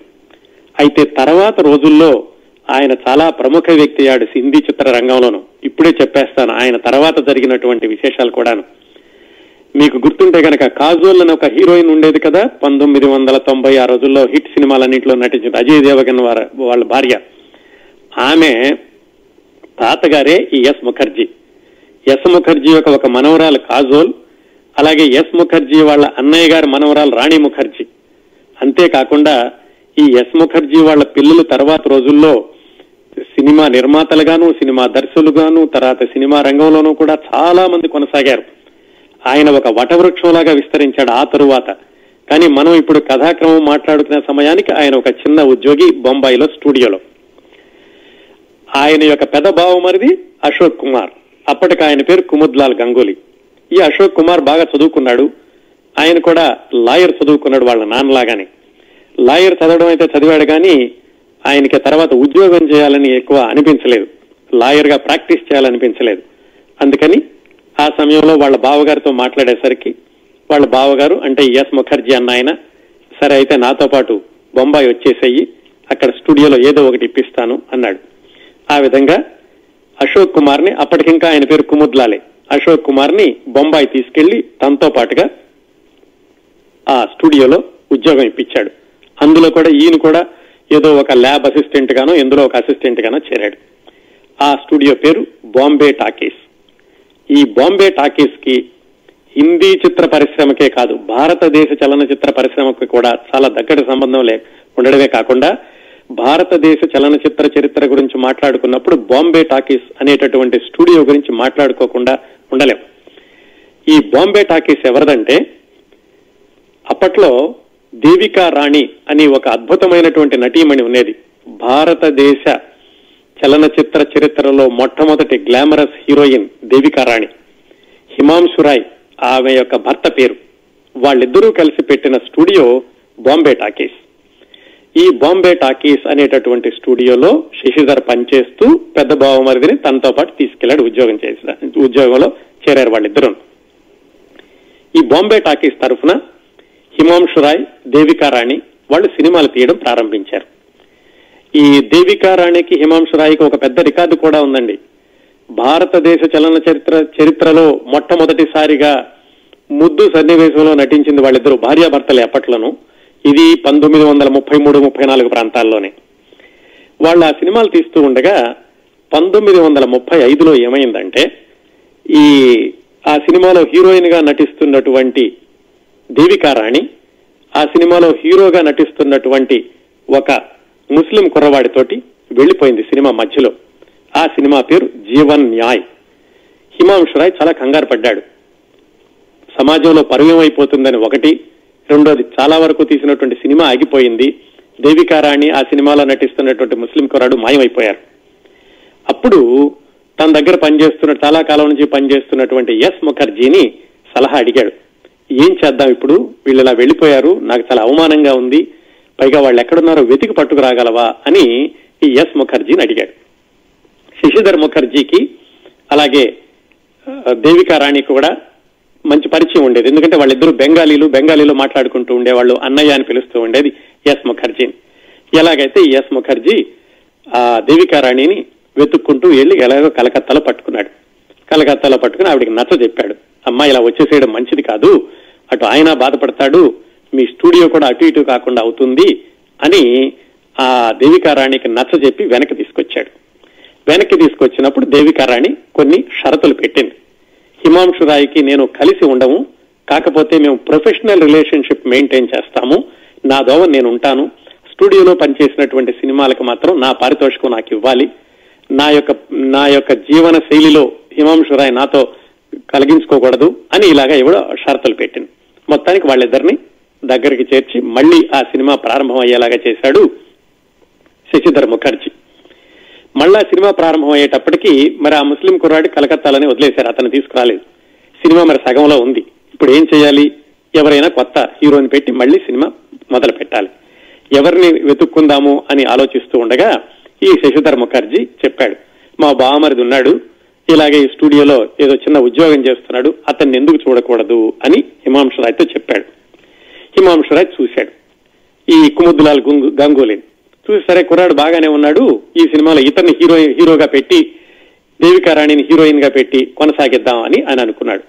[SPEAKER 1] అయితే తర్వాత రోజుల్లో ఆయన చాలా ప్రముఖ వ్యక్తి అయ్యాడు హిందీ చిత్ర రంగంలోను ఇప్పుడే చెప్పేస్తాను ఆయన తర్వాత జరిగినటువంటి విశేషాలు కూడాను. మీకు గుర్తుంటే కనుక కాజోల్ అని ఒక హీరోయిన్ ఉండేది కదా పంతొమ్మిది వందల తొంభై ఆ రోజుల్లో హిట్ సినిమాలన్నింటిలో నటించింది అజయ్ దేవగన్ వారి వాళ్ళ భార్య. ఆమె తాతగారే ఈ ఎస్ ముఖర్జీ. ఎస్ ముఖర్జీ యొక్క ఒక మనవరాలు కాజోల్ అలాగే ఎస్ ముఖర్జీ వాళ్ళ అన్నయ్య గారి మనవరాలు రాణి ముఖర్జీ. అంతేకాకుండా ఈ ఎస్ ముఖర్జీ వాళ్ళ పిల్లలు తర్వాత రోజుల్లో సినిమా నిర్మాతలుగాను సినిమా దర్శకులుగాను తర్వాత సినిమా రంగంలోనూ కూడా చాలా మంది కొనసాగారు. ఆయన ఒక వటవృక్షంలాగా విస్తరించాడు ఆ తరువాత. కానీ మనం ఇప్పుడు కథాక్రమం మాట్లాడుకునే సమయానికి ఆయన ఒక చిన్న ఉద్యోగి బొంబాయిలో స్టూడియోలో. ఆయన యొక్క పెద్ద భావమరిది అశోక్ కుమార్. అప్పటికి ఆయన పేరు కుముద్లాల్ గంగూలీ. ఈ అశోక్ కుమార్ బాగా చదువుకున్నాడు. ఆయన కూడా లాయర్ చదువుకున్నాడు వాళ్ళ నాన్నలాగానే. లాయర్ చదవడం అయితే చదివాడు కానీ ఆయనకి తర్వాత ఉద్యోగం చేయాలని ఎక్కువ అనిపించలేదు. లాయర్గా ప్రాక్టీస్ చేయాలనిపించలేదు. అందుకని ఆ సమయంలో వాళ్ళ బావగారితో మాట్లాడేసరికి వాళ్ళ బావగారు అంటే ఎస్ ముఖర్జీ అన్న ఆయన సరే అయితే నాతో పాటు బొంబాయి వచ్చేసేయి అక్కడ స్టూడియోలో ఏదో ఒకటి ఇప్పిస్తాను అన్నాడు. ఆ విధంగా అశోక్ కుమార్ని అప్పటికింకా ఆయన పేరు కుముద్లాలే అశోక్ కుమార్ని బొంబాయి తీసుకెళ్ళి తనతో పాటుగా ఆ స్టూడియోలో ఉద్యోగం ఇప్పించాడు. అందులో కూడా ఈయన కూడా ఏదో ఒక ల్యాబ్ అసిస్టెంట్ గానో ఎందులో ఒక అసిస్టెంట్ గానో చేరాడు. ఆ స్టూడియో పేరు బాంబే టాకీస్. ఈ బాంబే టాకీస్కి హిందీ చిత్ర పరిశ్రమకే కాదు భారతదేశ చలనచిత్ర పరిశ్రమకు కూడా చాలా దగ్గర సంబంధం లే ఉండడమే కాకుండా భారతదేశ చలనచిత్ర చరిత్ర గురించి మాట్లాడుకున్నప్పుడు బాంబే టాకీస్ అనేటటువంటి స్టూడియో గురించి మాట్లాడుకోకుండా ఉండలేము ఈ బాంబే టాకీస్ ఎవరిదంటే అప్పట్లో దేవికా రాణి అని ఒక అద్భుతమైనటువంటి నటీమణి ఉండేది. భారతదేశ చలనచిత్ర చరిత్రలో మొట్టమొదటి గ్లామరస్ హీరోయిన్ దేవికా రాణి. హిమాంశు రాయ్ ఆమె యొక్క భర్త పేరు. వాళ్ళిద్దరూ కలిసి పెట్టిన స్టూడియో బాంబే టాకీస్. ఈ బాంబే టాకీస్ అనేటటువంటి స్టూడియోలో శశిధర్ పనిచేస్తూ పెద్ద బావమరిదిని తనతో పాటు తీసుకెళ్ళాడు ఉద్యోగం చేసిన ఉద్యోగంలో చేరారు వాళ్ళిద్దరూ. ఈ బాంబే టాకీస్ తరఫున హిమాంశు రాయ్ దేవికా రాణి వాళ్ళు సినిమాలు తీయడం ప్రారంభించారు. ఈ దేవికా రాణికి హిమాంశు రాయ్కి ఒక పెద్ద రికార్డు కూడా ఉందండి. భారతదేశ చలన చరిత్ర చరిత్రలో మొట్టమొదటిసారిగా ముద్దు సన్నివేశంలో నటించింది వాళ్ళిద్దరు భార్యాభర్తలే అప్పట్లోను. ఇది పంతొమ్మిది వందల ముప్పై మూడు ముప్పై నాలుగు ప్రాంతాల్లోనే. వాళ్ళు ఆ సినిమాలు తీస్తూ ఉండగా పంతొమ్మిది వందల ముప్పై ఐదులో ఏమైందంటే ఈ ఆ సినిమాలో హీరోయిన్గా నటిస్తున్నటువంటి దేవికా రాణి ఆ సినిమాలో హీరోగా నటిస్తున్నటువంటి ఒక ముస్లిం కుర్రవాడితోటి వెళ్ళిపోయింది సినిమా మధ్యలో. ఆ సినిమా పేరు జీవన్ న్యాయ్. హిమాంశు రాయ్ చాలా కంగారు పడ్డాడు. సమాజంలో పరిమయమైపోతుందని ఒకటి రెండోది చాలా వరకు తీసినటువంటి సినిమా ఆగిపోయింది. దేవికా రాణి ఆ సినిమాలో నటిస్తున్నటువంటి ముస్లిం కుర్రాడు మాయమైపోయారు. అప్పుడు తన దగ్గర పనిచేస్తున్న చాలా కాలం నుంచి పనిచేస్తున్నటువంటి ఎస్ ముఖర్జీని సలహా అడిగాడు. ఏం చేద్దాం ఇప్పుడు? వీళ్ళు ఇలా వెళ్ళిపోయారు. నాకు చాలా అవమానంగా ఉంది. పైగా వాళ్ళు ఎక్కడున్నారో వెతికి పట్టుకురాగలవా అని ఈ ఎస్ ముఖర్జీని అడిగాడు. శశిధర్ ముఖర్జీకి అలాగే దేవికారాణికి దేవికా రాణికి కూడా మంచి పరిచయం ఉండేది. ఎందుకంటే వాళ్ళిద్దరూ బెంగాలీలు బెంగాలీలో మాట్లాడుకుంటూ ఉండేవాళ్ళు అన్నయ్య అని పిలుస్తూ ఉండేది ఎస్ ముఖర్జీని ఎలాగైతే ఎస్ ముఖర్జీ ఆ దేవికా రాణిని వెతుక్కుంటూ వెళ్ళి ఎలాగో కలకత్తాలో పట్టుకున్నాడు. కలకత్తాలో పట్టుకుని ఆవిడికి నచ్చ చెప్పాడు. అమ్మ ఇలా వచ్చేసేయడం మంచిది కాదు. అటు ఆయన బాధపడతాడు మీ స్టూడియో కూడా అటు ఇటు కాకుండా అవుతుంది అని ఆ దేవికా రాణికి నచ్చ చెప్పి వెనక్కి తీసుకొచ్చాడు. వెనక్కి తీసుకొచ్చినప్పుడు దేవికా రాణి కొన్ని షరతులు పెట్టింది. హిమాంశు రాయికి నేను కలిసి ఉండము కాకపోతే మేము ప్రొఫెషనల్ రిలేషన్షిప్ మెయింటైన్ చేస్తాము నా దోవ నేను ఉంటాను స్టూడియోలో పనిచేసినటువంటి సినిమాలకు మాత్రం నా పారితోషికం నాకు ఇవ్వాలి నా యొక్క నా యొక్క జీవన శైలిలో హిమాంశు రాయ్ నాతో కలిగించుకోకూడదు అని ఇలాగా ఎవడో షరతులు పెట్టింది. మొత్తానికి వాళ్ళిద్దరిని దగ్గరికి చేర్చి మళ్ళీ ఆ సినిమా ప్రారంభం అయ్యేలాగా చేశాడు శశిధర్ ముఖర్జీ. మళ్ళా సినిమా ప్రారంభం అయ్యేటప్పటికి మరి ఆ ముస్లిం కుర్రాడి కలకత్తాలని వదిలేశారు అతను తీసుకురాలేదు. సినిమా మరి సగంలో ఉంది. ఇప్పుడు ఏం చేయాలి? ఎవరైనా కొత్త హీరోని పెట్టి మళ్ళీ సినిమా మొదలు పెట్టాలి. ఎవరిని వెతుక్కుందాము అని ఆలోచిస్తూ ఉండగా ఈ శశిధర్ ముఖర్జీ చెప్పాడు మా బావమరిది ఉన్నాడు ఇలాగే ఈ స్టూడియోలో ఏదో చిన్న ఉద్యోగం చేస్తున్నాడు అతన్ని ఎందుకు చూడకూడదు అని హిమాంశు రాయ్తో చెప్పాడు. హిమాంశు రాయ్ చూశాడు. ఈ కుముద్దులాల్ గంగూలీని. చూసి సరే కుర్రాడు బాగానే ఉన్నాడు ఈ సినిమాలో ఇతన్ని హీరో హీరోగా పెట్టి దేవికారాణిని హీరోయిన్గా పెట్టి కొనసాగిద్దాం అని ఆయన అనుకున్నాడు.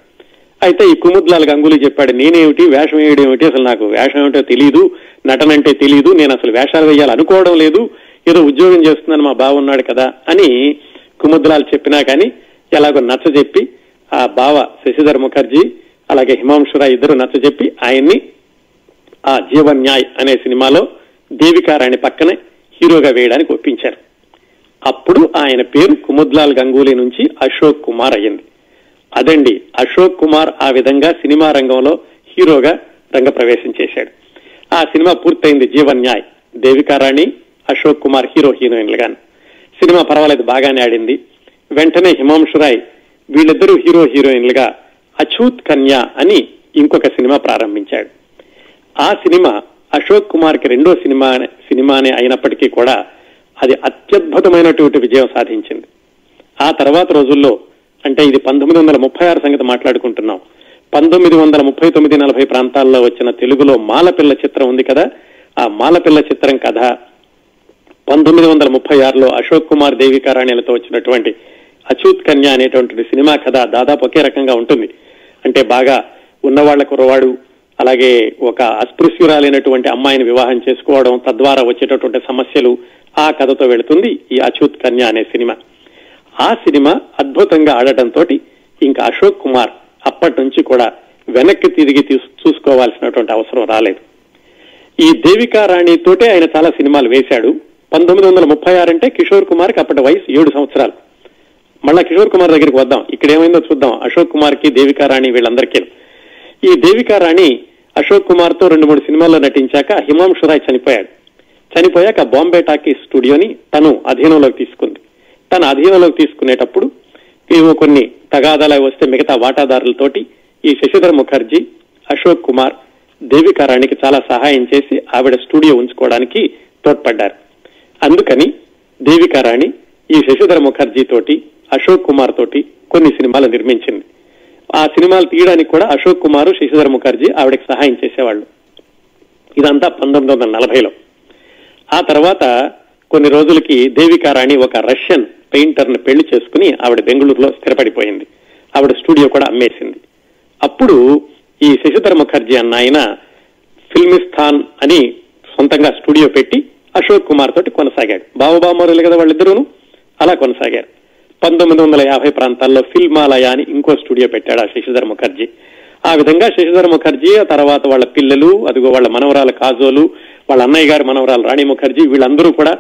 [SPEAKER 1] అయితే ఈ కుముద్లాల్ గంగూలీ చెప్పాడు నేనేమిటి? వేషం వేయడం ఏమిటి? అసలు నాకు వేషం ఏమిటో తెలియదు నటన అంటే తెలియదు నేను అసలు వేషాలు వేయాలి అనుకోవడం లేదు ఏదో ఉద్యోగం చేస్తున్నాను మా బావున్నాడు కదా అని కుముద్లాల్ చెప్పినా కానీ ఎలాగో నచ్చ చెప్పి ఆ బావ శశిధర్ ముఖర్జీ అలాగే హిమాంశురాయ్ ఇద్దరు నచ్చ చెప్పి ఆయన్ని ఆ జీవన్యాయ్ అనే సినిమాలో దేవికారాణి పక్కనే హీరోగా వేయడానికి ఒప్పించారు. అప్పుడు ఆయన పేరు కుముద్లాల్ గంగూలీ నుంచి అశోక్ కుమార్ అయ్యింది. అదండి అశోక్ కుమార్ ఆ విధంగా సినిమా రంగంలో హీరోగా రంగప్రవేశం చేశాడు. ఆ సినిమా పూర్తయింది జీవన్యాయ్ దేవికారాణి అశోక్ కుమార్ హీరో హీరోయిన్లుగాను. సినిమా పర్వాలేదు బాగానే ఆడింది. వెంటనే హిమాంశు రాయ్ వీళ్ళిద్దరూ హీరో హీరోయిన్లుగా అచూత్ కన్య అని ఇంకొక సినిమా ప్రారంభించాడు. ఆ సినిమా అశోక్ కుమార్కి రెండో సినిమా సినిమానే అయినప్పటికీ కూడా అది అత్యద్భుతమైనటువంటి విజయం సాధించింది. ఆ తర్వాత రోజుల్లో అంటే ఇది పంతొమ్మిది వందల ముప్పై ఆరు సంగతి మాట్లాడుకుంటున్నాం. పంతొమ్మిది వందల ముప్పై తొమ్మిది నలభై ప్రాంతాల్లో వచ్చిన తెలుగులో మాలపిల్ల చిత్రం ఉంది కదా ఆ మాలపిల్ల చిత్రం కథ పంతొమ్మిది వందల ముప్పై ఆరులో అశోక్ కుమార్ దేవికారాణ్యలతో వచ్చినటువంటి అచూత్ కన్య అనేటువంటి సినిమా కథ దాదాపు ఒకే రకంగా ఉంటుంది. అంటే బాగా ఉన్నవాళ్ళ కురవాడు అలాగే ఒక అస్పృశ్యురాలైనటువంటి అమ్మాయిని వివాహం చేసుకోవడం తద్వారా వచ్చేటటువంటి సమస్యలు ఆ కథతో వెళుతుంది ఈ అచూత్ కన్య అనే సినిమా. ఆ సినిమా అద్భుతంగా ఆడటంతో ఇంకా అశోక్ కుమార్ అప్పటి నుంచి కూడా వెనక్కి తిరిగి చూసుకోవాల్సినటువంటి అవసరం రాలేదు. ఈ దేవికా రాణి తోటే ఆయన చాలా సినిమాలు వేశాడు. పంతొమ్మిది వందల ముప్పై ఆరు అంటే కిషోర్ కుమార్కి అప్పటి వయసు ఏడు సంవత్సరాలు. మళ్ళా కిషోర్ కుమార్ దగ్గరికి వద్దాం. ఇక్కడ ఏమైందో చూద్దాం. అశోక్ కుమార్కి దేవికా రాణి వీళ్ళందరికీ. ఈ దేవికా రాణి అశోక్ కుమార్తో రెండు మూడు సినిమాల్లో నటించాక హిమాంశు రాయ్ చనిపోయాడు. చనిపోయాక బాంబే టాకీ స్టూడియోని తను అధీనంలోకి తీసుకుంది. తన అధీనంలోకి తీసుకునేటప్పుడు ఏవో కొన్ని తగాదాలు వస్తే మిగతా వాటాదారులతోటి ఈ శశిధర్ ముఖర్జీ అశోక్ కుమార్ దేవికారాణికి చాలా సహాయం చేసి ఆవిడ స్టూడియో ఉంచుకోవడానికి తోడ్పడ్డారు. అందుకని దేవికారాణి ఈ శశిధర్ ముఖర్జీ తోటి అశోక్ కుమార్ తోటి కొన్ని సినిమాలు నిర్మించింది. ఆ సినిమాలు తీయడానికి కూడా అశోక్ కుమార్ శశిధర్ ముఖర్జీ ఆవిడకి సహాయం చేసేవాళ్ళు. ఇదంతా పంతొమ్మిది వందల నలభైలో. ఆ తర్వాత కొన్ని రోజులకి దేవికారాణి ఒక రష్యన్ పెయింటర్ని పెళ్ళి చేసుకుని ఆవిడ బెంగళూరులో స్థిరపడిపోయింది. ఆవిడ స్టూడియో కూడా అమ్మేసింది. అప్పుడు ఈ శశిధర్ ముఖర్జీ అన్న ఆయన ఫిల్మిస్థాన్ అని సొంతంగా స్టూడియో పెట్టి అశోక్ కుమార్ తోటి కొనసాగాడు. బావబామరులు కదా వాళ్ళిద్దరూను? అలా కొనసాగారు. పంతొమ్మిది వందల యాభై ప్రాంతాల్లో ఫిల్మాలయ అని ఇంకో స్టూడియో పెట్టాడు ఆ శశిధర్ ముఖర్జీ. ఆ విధంగా శశిధర్ ముఖర్జీ ఆ తర్వాత వాళ్ళ పిల్లలు అదిగో వాళ్ళ మనవరాల కాజోలు వాళ్ళ అన్నయ్య గారి మనవరాలు రాణి ముఖర్జీ వీళ్ళందరూ కూడా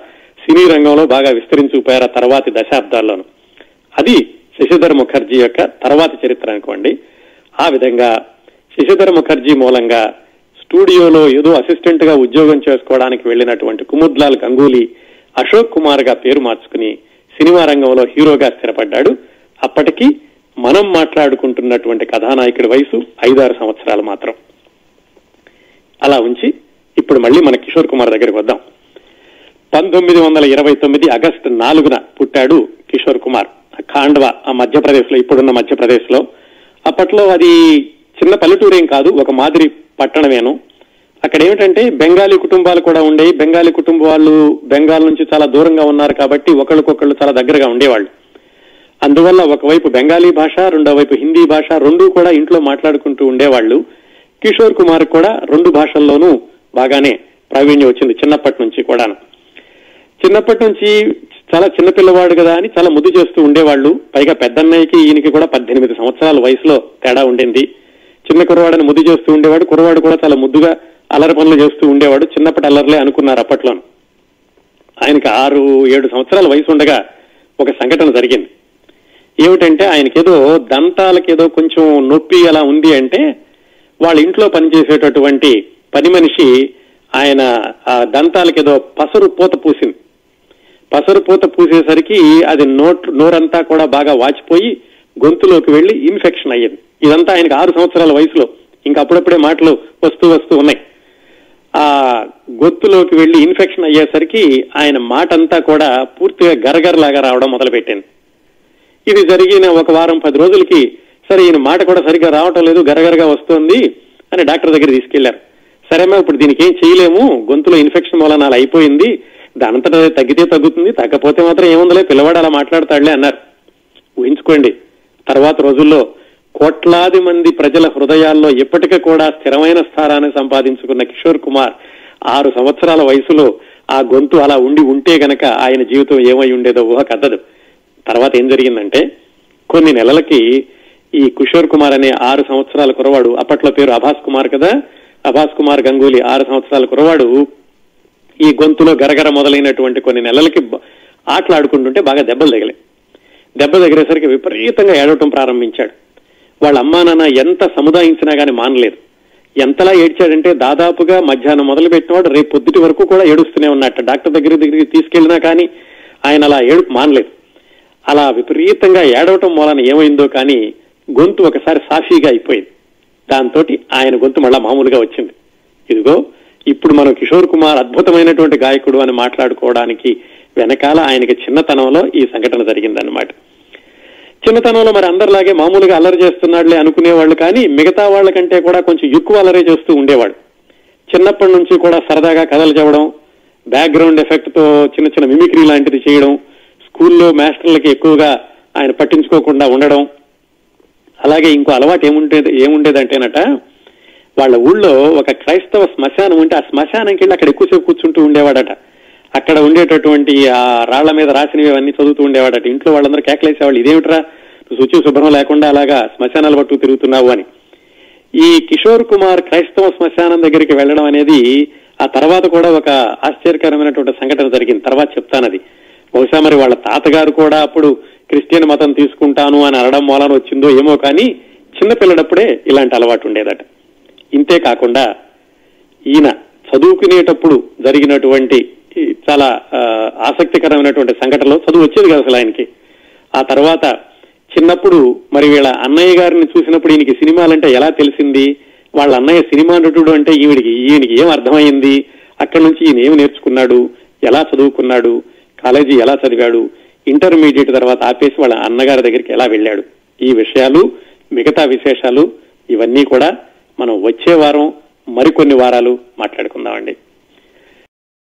[SPEAKER 1] సినీ రంగంలో బాగా విస్తరించుకుపోయారు ఆ తర్వాతి దశాబ్దాల్లోనూ. అది శశిధర్ ముఖర్జీ యొక్క తర్వాతి చరిత్ర అనుకోండి. ఆ విధంగా శశిధర్ ముఖర్జీ మూలంగా స్టూడియోలో ఏదో అసిస్టెంట్గా ఉద్యోగం చేసుకోవడానికి వెళ్ళినటువంటి కుముద్లాల్ గంగూలీ అశోక్ కుమార్గా పేరు మార్చుకుని సినిమా రంగంలో హీరోగా స్థిరపడ్డాడు. అప్పటికి మనం మాట్లాడుకుంటున్నటువంటి కథానాయకుడి వయసు ఐదారు సంవత్సరాలు మాత్రం. అలా ఉంచి ఇప్పుడు మళ్ళీ మన కిషోర్ కుమార్ దగ్గరికి వద్దాం. పంతొమ్మిది వందల ఇరవై తొమ్మిది ఆగస్టు నాలుగున పుట్టాడు కిషోర్ కుమార్. ఖాండ్వా ఆ మధ్యప్రదేశ్లో ఇప్పుడున్న మధ్యప్రదేశ్లో అప్పట్లో అది చిన్న పల్లెటూరేం కాదు ఒక మాదిరి పట్టణమేను. అక్కడ ఏమిటంటే బెంగాలీ కుటుంబాలు కూడా ఉండేవి. బెంగాలీ కుటుంబ వాళ్ళు బెంగాల్ నుంచి చాలా దూరంగా ఉన్నారు కాబట్టి ఒకళ్ళకొకళ్ళు చాలా దగ్గరగా ఉండేవాళ్ళు. అందువల్ల ఒకవైపు బెంగాలీ భాష రెండో వైపు హిందీ భాష రెండు కూడా ఇంట్లో మాట్లాడుకుంటూ ఉండేవాళ్ళు. కిషోర్ కుమార్ కూడా రెండు భాషల్లోనూ బాగానే ప్రావీణ్యం వచ్చింది చిన్నప్పటి నుంచి కూడాను. చిన్నప్పటి నుంచి చాలా చిన్నపిల్లవాడు కదా అని చాలా ముద్దు చేస్తూ ఉండేవాళ్ళు. పైగా పెద్దన్నయ్యకి ఈయనకి కూడా పద్దెనిమిది సంవత్సరాల వయసులో తేడా ఉండింది. చిన్న కురవాడని ముద్దు చేస్తూ ఉండేవాడు. కురవాడు కూడా చాలా ముద్దుగా అల్లరి పనులు చేస్తూ ఉండేవాడు. చిన్నప్పటి అల్లర్లే అనుకున్నారు అప్పట్లోను. ఆయనకి ఆరు ఏడు సంవత్సరాల వయసు ఉండగా ఒక సంఘటన జరిగింది. ఏమిటంటే ఆయనకేదో దంతాలకేదో కొంచెం నొప్పి అలా ఉంది అంటే వాళ్ళ ఇంట్లో పనిచేసేటటువంటి పని మనిషి ఆయన ఆ దంతాలకేదో పసరు పూత పూసింది. పసరు పూత పూసేసరికి అది నోట్ నోరంతా కూడా బాగా వాచిపోయి గొంతులోకి వెళ్ళి ఇన్ఫెక్షన్ అయ్యింది. ఇదంతా ఆయనకి ఆరు సంవత్సరాల వయసులో. ఇంకా అప్పుడప్పుడే మాటలు వస్తూ వస్తూ ఉన్నాయి. ఆ గొంతులోకి వెళ్ళి ఇన్ఫెక్షన్ అయ్యేసరికి ఆయన మాట అంతా కూడా పూర్తిగా గరగరలాగా రావడం మొదలుపెట్టింది ఇది జరిగిన ఒక వారం పది రోజులకి సరే ఈయన మాట కూడా సరిగ్గా రావటం లేదు గరగరగా వస్తోంది అని డాక్టర్ దగ్గర తీసుకెళ్ళారు. సరేమా ఇప్పుడు దీనికి ఏం చేయలేము గొంతులో ఇన్ఫెక్షన్ వలన అలా అయిపోయింది దానంతట తగ్గితే తగ్గుతుంది తగ్గపోతే మాత్రం ఏముందలే పిల్లవాడు అలా మాట్లాడతాడులే అన్నారు. ఊహించుకోండి తర్వాత రోజుల్లో కోట్లాది మంది ప్రజల హృదయాల్లో ఇప్పటికీ కూడా స్థిరమైన స్థానాన్ని సంపాదించుకున్న కిషోర్ కుమార్ ఆరు సంవత్సరాల వయసులో ఆ గొంతు అలా ఉండి ఉంటే గనక ఆయన జీవితం ఏమై ఉండేదో ఊహ కద్దదు తర్వాత ఏం జరిగిందంటే కొన్ని నెలలకి ఈ కిషోర్ కుమార్ అనే ఆరు సంవత్సరాల కురవాడు అప్పట్లో పేరు అభాస్ కుమార్ కదా అభాస్ కుమార్ గంగూలీ ఆరు సంవత్సరాల కురవాడు ఈ గొంతులో గరగర మొదలైనటువంటి కొన్ని నెలలకి ఆటలాడుకుంటుంటే బాగా దెబ్బలు తగిలాయి. దెబ్బ తగిలేసరికి విపరీతంగా ఏడవటం ప్రారంభించాడు. వాళ్ళ అమ్మా నాన్న ఎంత సముదాయించినా కానీ మానలేదు. ఎంతలా ఏడ్చాడంటే దాదాపుగా మధ్యాహ్నం మొదలుపెట్టినవాడు రేపు పొద్దుటి వరకు కూడా ఏడుస్తూనే ఉన్నట్ట డాక్టర్ దగ్గర దగ్గరికి తీసుకెళ్ళినా కానీ ఆయన అలా ఏడుపు మానలేదు. అలా విపరీతంగా ఏడవటం మూలన ఏమైందో కానీ గొంతు ఒకసారి సాఫీగా అయిపోయింది. దాంతో ఆయన గొంతు మళ్ళా మామూలుగా వచ్చింది. ఇదిగో ఇప్పుడు మనం కిషోర్ కుమార్ అద్భుతమైనటువంటి గాయకుడు అని మాట్లాడుకోవడానికి వెనకాల ఆయనకి చిన్నతనంలో ఈ సంఘటన జరిగిందన్నమాట. చిన్నతనంలో మరి అందరిలాగే మామూలుగా అల్లరి చేస్తున్నాడులే అనుకునేవాళ్ళు కానీ మిగతా వాళ్ళకంటే కూడా కొంచెం ఎక్కువ అల్లరి చేస్తూ ఉండేవాడు చిన్నప్పటి నుంచి కూడా సరదాగా కథలు చెప్పడం బ్యాక్గ్రౌండ్ ఎఫెక్ట్తో చిన్న చిన్న మిమిక్రీ లాంటిది చేయడం స్కూల్లో మాస్టర్లకి ఎక్కువగా ఆయన పట్టించుకోకుండా ఉండడం. అలాగే ఇంకో అలవాటు ఏముండేది ఏముండేదంటేనట వాళ్ళ ఊళ్ళో ఒక క్రైస్తవ శ్మశానం ఉంటే ఆ శ్మశానంకి వెళ్ళి అక్కడ ఎక్కువసేపు కూర్చుంటూ ఉండేవాడట. అక్కడ ఉండేటటువంటి ఆ రాళ్ళ మీద రాసినవి అవన్నీ చదువుతూ ఉండేవాడట. ఇంట్లో వాళ్ళందరూ కేకలేసేవాళ్ళు ఇదేమిట్రా? నువ్వు శుచి శుభ్రం లేకుండా అలాగా శ్మశానాలు పట్టు తిరుగుతున్నావు అని. ఈ కిషోర్ కుమార్ క్రైస్తవ శ్మశానం దగ్గరికి వెళ్ళడం అనేది ఆ తర్వాత కూడా ఒక ఆశ్చర్యకరమైనటువంటి సంఘటన జరిగింది. తర్వాత చెప్తానది. బహుశా మరి వాళ్ళ తాతగారు కూడా అప్పుడు క్రిస్టియన్ మతం తీసుకుంటాను అని అనడం మూలాన వచ్చిందో ఏమో కానీ చిన్నపిల్లడప్పుడే ఇలాంటి అలవాటు ఉండేదట. ఇంతే కాకుండా ఈయన చదువుకునేటప్పుడు జరిగినటువంటి చాలా ఆసక్తికరమైనటువంటి సంఘటనలో. చదువు వచ్చేది కదా అసలు ఆయనకి. ఆ తర్వాత చిన్నప్పుడు మరి వీళ్ళ అన్నయ్య గారిని చూసినప్పుడు ఈయనకి సినిమాలంటే ఎలా తెలిసింది? వాళ్ళ అన్నయ్య సినిమా నటుడు అంటే ఈవిడికి ఈయనకి ఏం అర్థమైంది అక్కడి నుంచి ఈయన ఏమి నేర్చుకున్నాడు? ఎలా చదువుకున్నాడు? కాలేజీ ఎలా చదివాడు? ఇంటర్మీడియట్ తర్వాత ఆపేసి వాళ్ళ అన్నగారి దగ్గరికి ఎలా వెళ్ళాడు? ఈ విషయాలు మిగతా విశేషాలు ఇవన్నీ కూడా మనం వచ్చే వారం మరికొన్ని వారాలు మాట్లాడుకుందామండి.